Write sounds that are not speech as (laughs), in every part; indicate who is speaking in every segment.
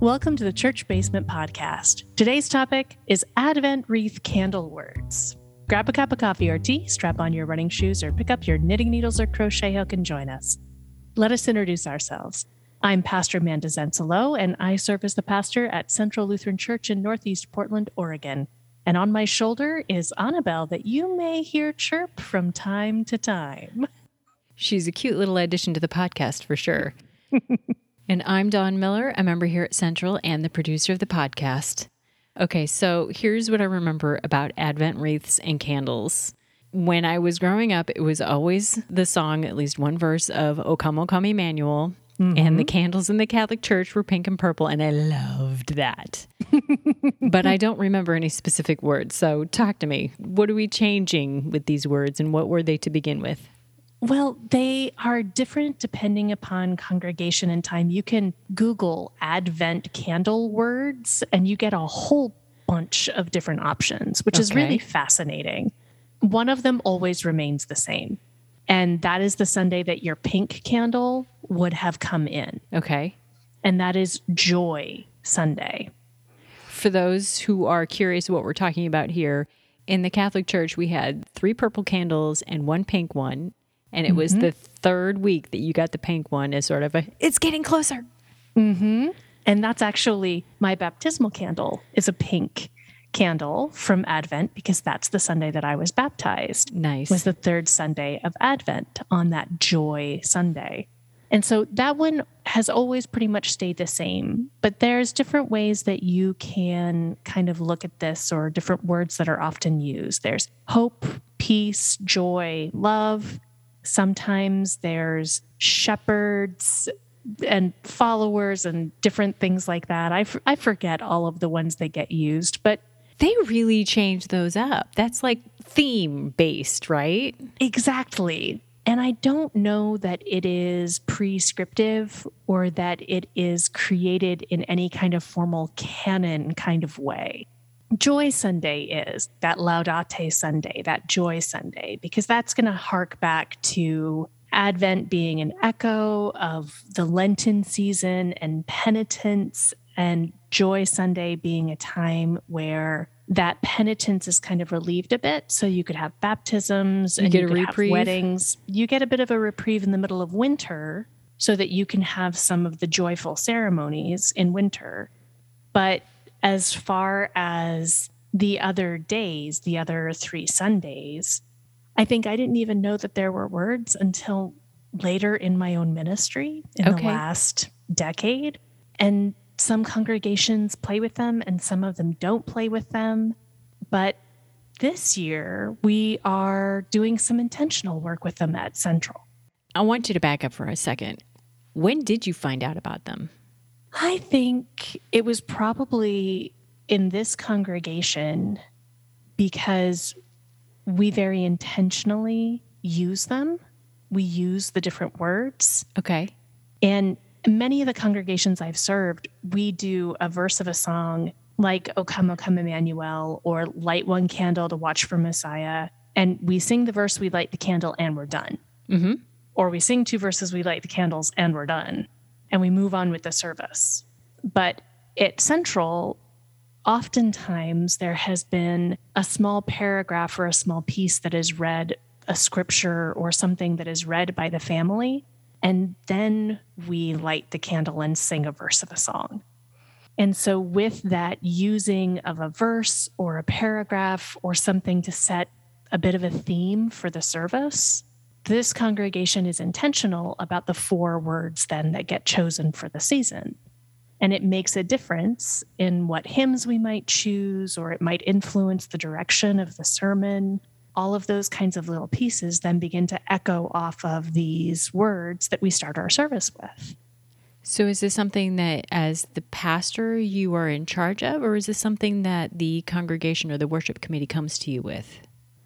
Speaker 1: Welcome to the Church Basement Podcast. Today's topic is Advent Wreath Candle Words. Grab a cup of coffee or tea, strap on your running shoes, or pick up your knitting needles or crochet hook and join us. Let us introduce ourselves. I'm Pastor Amanda Zensalo, and I serve as the pastor at Central Lutheran Church in Northeast Portland, Oregon. And on my shoulder is Annabelle that you may hear chirp from time to time.
Speaker 2: She's a cute little addition to the podcast for sure. (laughs) and I'm Don Miller, a member here at Central and the producer of the podcast. Okay, so here's what I remember about Advent wreaths and candles. When I was growing up, it was always the song, at least one verse of O Come, O Come Emmanuel. Mm-hmm. And the candles in the Catholic Church were pink and purple, and I loved that. (laughs) but I don't remember any specific words. So talk to me. What are we changing with these words, and what were they to begin with?
Speaker 1: Well, they are different depending upon congregation and time. You can Google Advent candle words and you get a whole bunch of different options, which okay. is really fascinating. One of them always remains the same, and that is the Sunday that your pink candle would have come in.
Speaker 2: Okay.
Speaker 1: And that is Joy Sunday.
Speaker 2: For those who are curious what we're talking about here, in the Catholic Church, we had three purple candles and one pink one and it mm-hmm. was the third week that you got the pink one as sort of a it's getting closer.
Speaker 1: Mm-hmm. And that's actually my baptismal candle is a pink candle from Advent because that's the Sunday that I was baptized.
Speaker 2: Nice.
Speaker 1: Was the third Sunday of Advent on that joy Sunday. And so that one has always pretty much stayed the same, but there's different ways that you can kind of look at this or different words that are often used. There's hope, peace, joy, love, Sometimes there's shepherds and followers and different things like that. I, f- I forget all of the ones that get used, but
Speaker 2: they really change those up. That's like theme based, right?
Speaker 1: Exactly. And I don't know that it is prescriptive or that it is created in any kind of formal canon kind of way. Joy Sunday is, that Gaudete Sunday, that Joy Sunday, because that's going to hark back to Advent being an echo of the Lenten season and penitence, and Joy Sunday being a time where that penitence is kind of relieved a bit. So you could have baptisms
Speaker 2: you
Speaker 1: and
Speaker 2: get
Speaker 1: you
Speaker 2: a reprieve.
Speaker 1: weddings. You get a bit of a reprieve in the middle of winter so that you can have some of the joyful ceremonies in winter. But as far as the other days, the other three Sundays, I think I didn't even know that there were words until later in my own ministry in okay. the last decade. And some congregations play with them and some of them don't play with them. But this year, we are doing some intentional work with them at Central.
Speaker 2: I want you to back up for a second. When did you find out about them?
Speaker 1: I think it was probably in this congregation because we very intentionally use them. We use the different words.
Speaker 2: Okay.
Speaker 1: And many of the congregations I've served, we do a verse of a song like O Come, O Come Emmanuel or Light One Candle to Watch for Messiah. And we sing the verse, we light the candle, and we're done.
Speaker 2: Mm-hmm.
Speaker 1: Or we sing two verses, we light the candles, and we're done and we move on with the service. But at Central, oftentimes there has been a small paragraph or a small piece that is read, a scripture or something that is read by the family. And then we light the candle and sing a verse of a song. And so, with that using of a verse or a paragraph or something to set a bit of a theme for the service, this congregation is intentional about the four words then that get chosen for the season. And it makes a difference in what hymns we might choose, or it might influence the direction of the sermon. All of those kinds of little pieces then begin to echo off of these words that we start our service with.
Speaker 2: So, is this something that, as the pastor, you are in charge of, or is this something that the congregation or the worship committee comes to you with?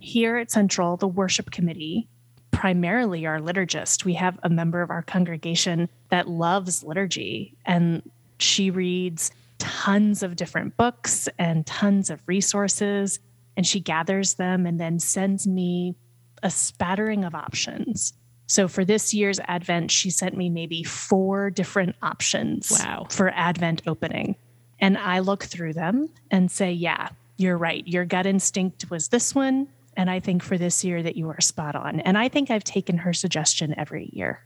Speaker 1: Here at Central, the worship committee primarily our liturgist. We have a member of our congregation that loves liturgy and she reads tons of different books and tons of resources and she gathers them and then sends me a spattering of options So for this year's Advent, she sent me maybe four different options
Speaker 2: Wow.
Speaker 1: for Advent opening. And I look through them and say, yeah, you're right. Your gut instinct was this one. And I think for this year that you are spot on. And I think I've taken her suggestion every year.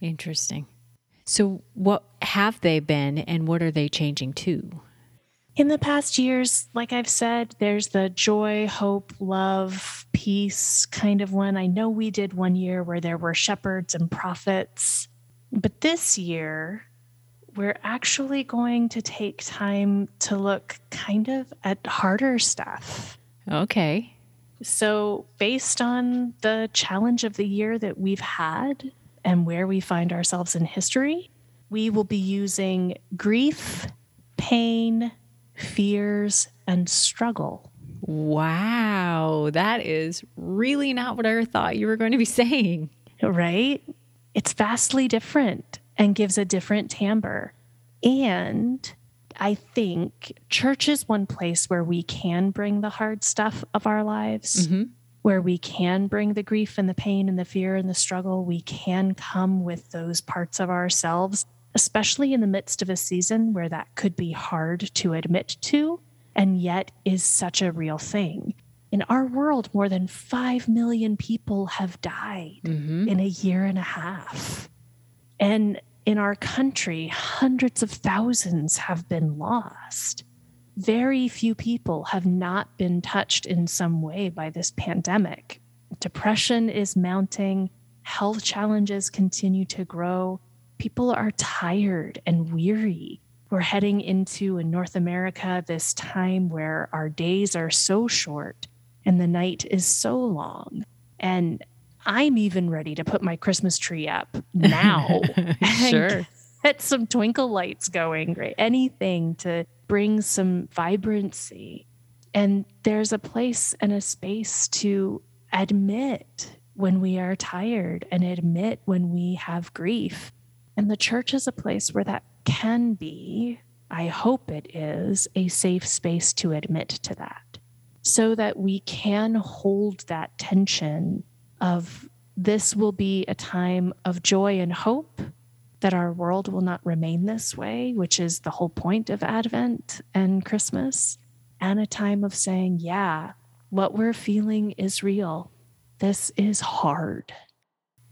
Speaker 2: Interesting. So, what have they been and what are they changing to?
Speaker 1: In the past years, like I've said, there's the joy, hope, love, peace kind of one. I know we did one year where there were shepherds and prophets, but this year, we're actually going to take time to look kind of at harder stuff.
Speaker 2: Okay.
Speaker 1: So, based on the challenge of the year that we've had and where we find ourselves in history, we will be using grief, pain, fears, and struggle.
Speaker 2: Wow. That is really not what I thought you were going to be (laughs) saying.
Speaker 1: Right? It's vastly different and gives a different timbre. And I think church is one place where we can bring the hard stuff of our lives, mm-hmm. where we can bring the grief and the pain and the fear and the struggle. We can come with those parts of ourselves, especially in the midst of a season where that could be hard to admit to and yet is such a real thing. In our world, more than 5 million people have died mm-hmm. in a year and a half. And in our country, hundreds of thousands have been lost. Very few people have not been touched in some way by this pandemic. Depression is mounting, health challenges continue to grow. People are tired and weary. We're heading into, in North America, this time where our days are so short and the night is so long. And I'm even ready to put my Christmas tree up (laughs) now. and
Speaker 2: Sure.
Speaker 1: Get some twinkle lights going, right? Anything to bring some vibrancy. And there's a place and a space to admit when we are tired and admit when we have grief. And the church is a place where that can be, I hope it is, a safe space to admit to that so that we can hold that tension of this will be a time of joy and hope that our world will not remain this way, which is the whole point of Advent and Christmas, and a time of saying, yeah, what we're feeling is real. This is hard.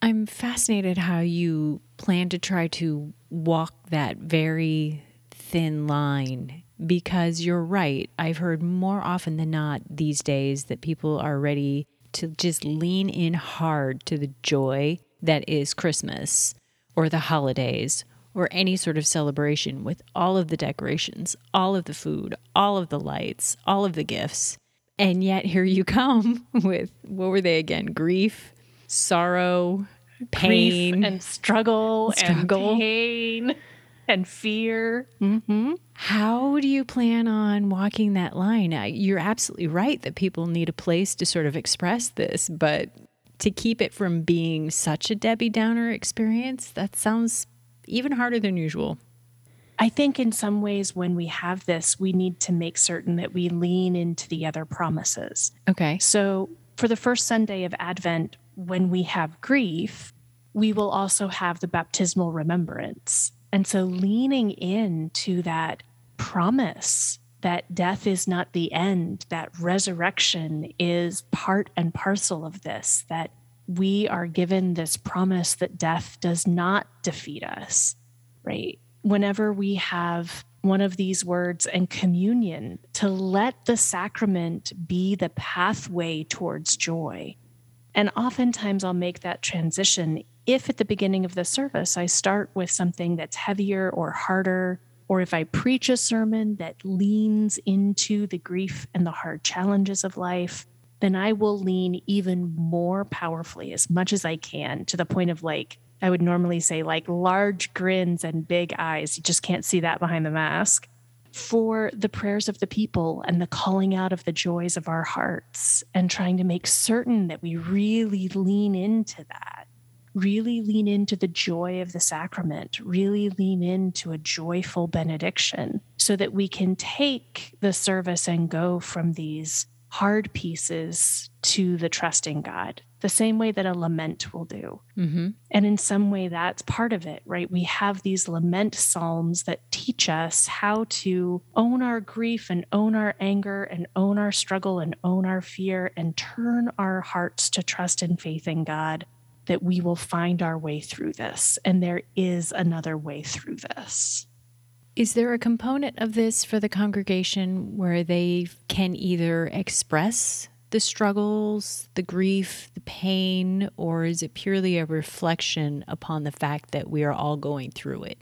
Speaker 2: I'm fascinated how you plan to try to walk that very thin line because you're right. I've heard more often than not these days that people are ready to just lean in hard to the joy that is Christmas or the holidays or any sort of celebration with all of the decorations, all of the food, all of the lights, all of the gifts. And yet here you (laughs) come with what were they again? Grief, sorrow, pain,
Speaker 1: Grief and struggle,
Speaker 2: Struggle.
Speaker 1: and pain and fear. hmm
Speaker 2: How do you plan on walking that line? You're absolutely right that people need a place to sort of express this, but to keep it from being such a Debbie Downer experience, that sounds even harder than usual.
Speaker 1: I think in some ways, when we have this, we need to make certain that we lean into the other promises.
Speaker 2: Okay.
Speaker 1: So, for the first Sunday of Advent, when we have grief, we will also have the baptismal remembrance. And so, leaning into that promise that death is not the end, that resurrection is part and parcel of this, that we are given this promise that death does not defeat us, right? Whenever we have one of these words and communion, to let the sacrament be the pathway towards joy. And oftentimes I'll make that transition if at the beginning of the service I start with something that's heavier or harder, or if I preach a sermon that leans into the grief and the hard challenges of life, then I will lean even more powerfully as much as I can to the point of like, I would normally say like large grins and big eyes. You just can't see that behind the mask for the prayers of the people and the calling out of the joys of our hearts and trying to make certain that we really lean into that, really lean into the joy of the sacrament, really lean into a joyful benediction so that we can take the service and go from these hard pieces to the trusting God the same way that a lament will do.
Speaker 2: Mm-hmm.
Speaker 1: And in some way, that's part of it, right? We have these lament psalms that teach us how to own our grief and own our anger and own our struggle and own our fear and turn our hearts to trust and faith in God that we will find our way through this. And there is another way through this.
Speaker 2: Is there a component of this for the congregation where they can either express the struggles, the grief, the pain, or is it purely a reflection upon the fact that we are all going through it?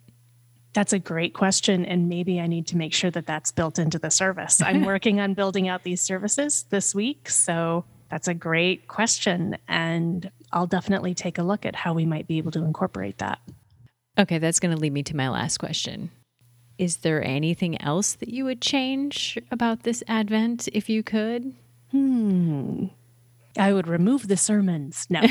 Speaker 1: That's a great question. And maybe I need to make sure that that's built into the service. I'm (laughs) working on building out these services this week. So that's a great question. And I'll definitely take a look at how we might be able to incorporate that.
Speaker 2: Okay, that's going to lead me to my last question. Is there anything else that you would change about this Advent if you could?
Speaker 1: Hmm. I would remove the sermons. No. (laughs)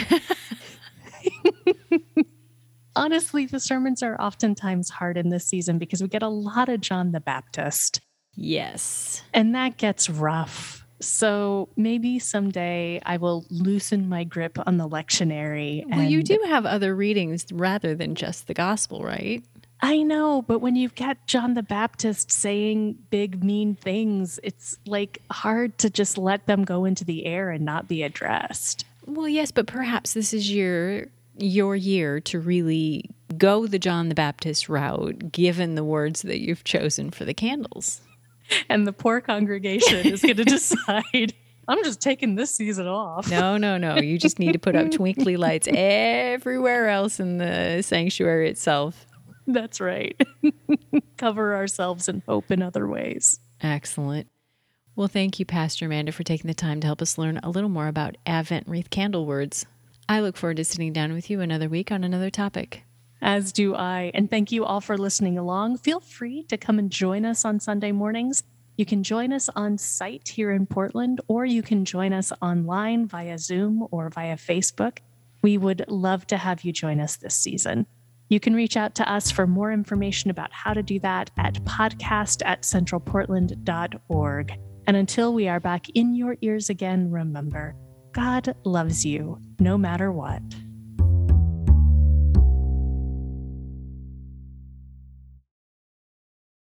Speaker 1: (laughs) Honestly, the sermons are oftentimes hard in this season because we get a lot of John the Baptist.
Speaker 2: Yes.
Speaker 1: And that gets rough. So maybe someday I will loosen my grip on the lectionary.
Speaker 2: Well, you do have other readings rather than just the gospel, right?
Speaker 1: I know, but when you've got John the Baptist saying big, mean things, it's like hard to just let them go into the air and not be addressed.
Speaker 2: Well, yes, but perhaps this is your your year to really go the John the Baptist route, given the words that you've chosen for the candles. (laughs)
Speaker 1: And the poor congregation is going (laughs) to decide. I'm just taking this season off.
Speaker 2: No, no, no. You just need to put up twinkly lights (laughs) everywhere else in the sanctuary itself.
Speaker 1: That's right. Cover ourselves in hope in other ways.
Speaker 2: Excellent. Well, thank you, Pastor Amanda, for taking the time to help us learn a little more about Advent wreath candle words. I look forward to sitting down with you another week on another topic.
Speaker 1: As do I. And thank you all for listening along. Feel free to come and join us on Sunday mornings. You can join us on site here in Portland, or you can join us online via Zoom or via Facebook. We would love to have you join us this season. You can reach out to us for more information about how to do that at podcast at centralportland.org. And until we are back in your ears again, remember God loves you no matter what.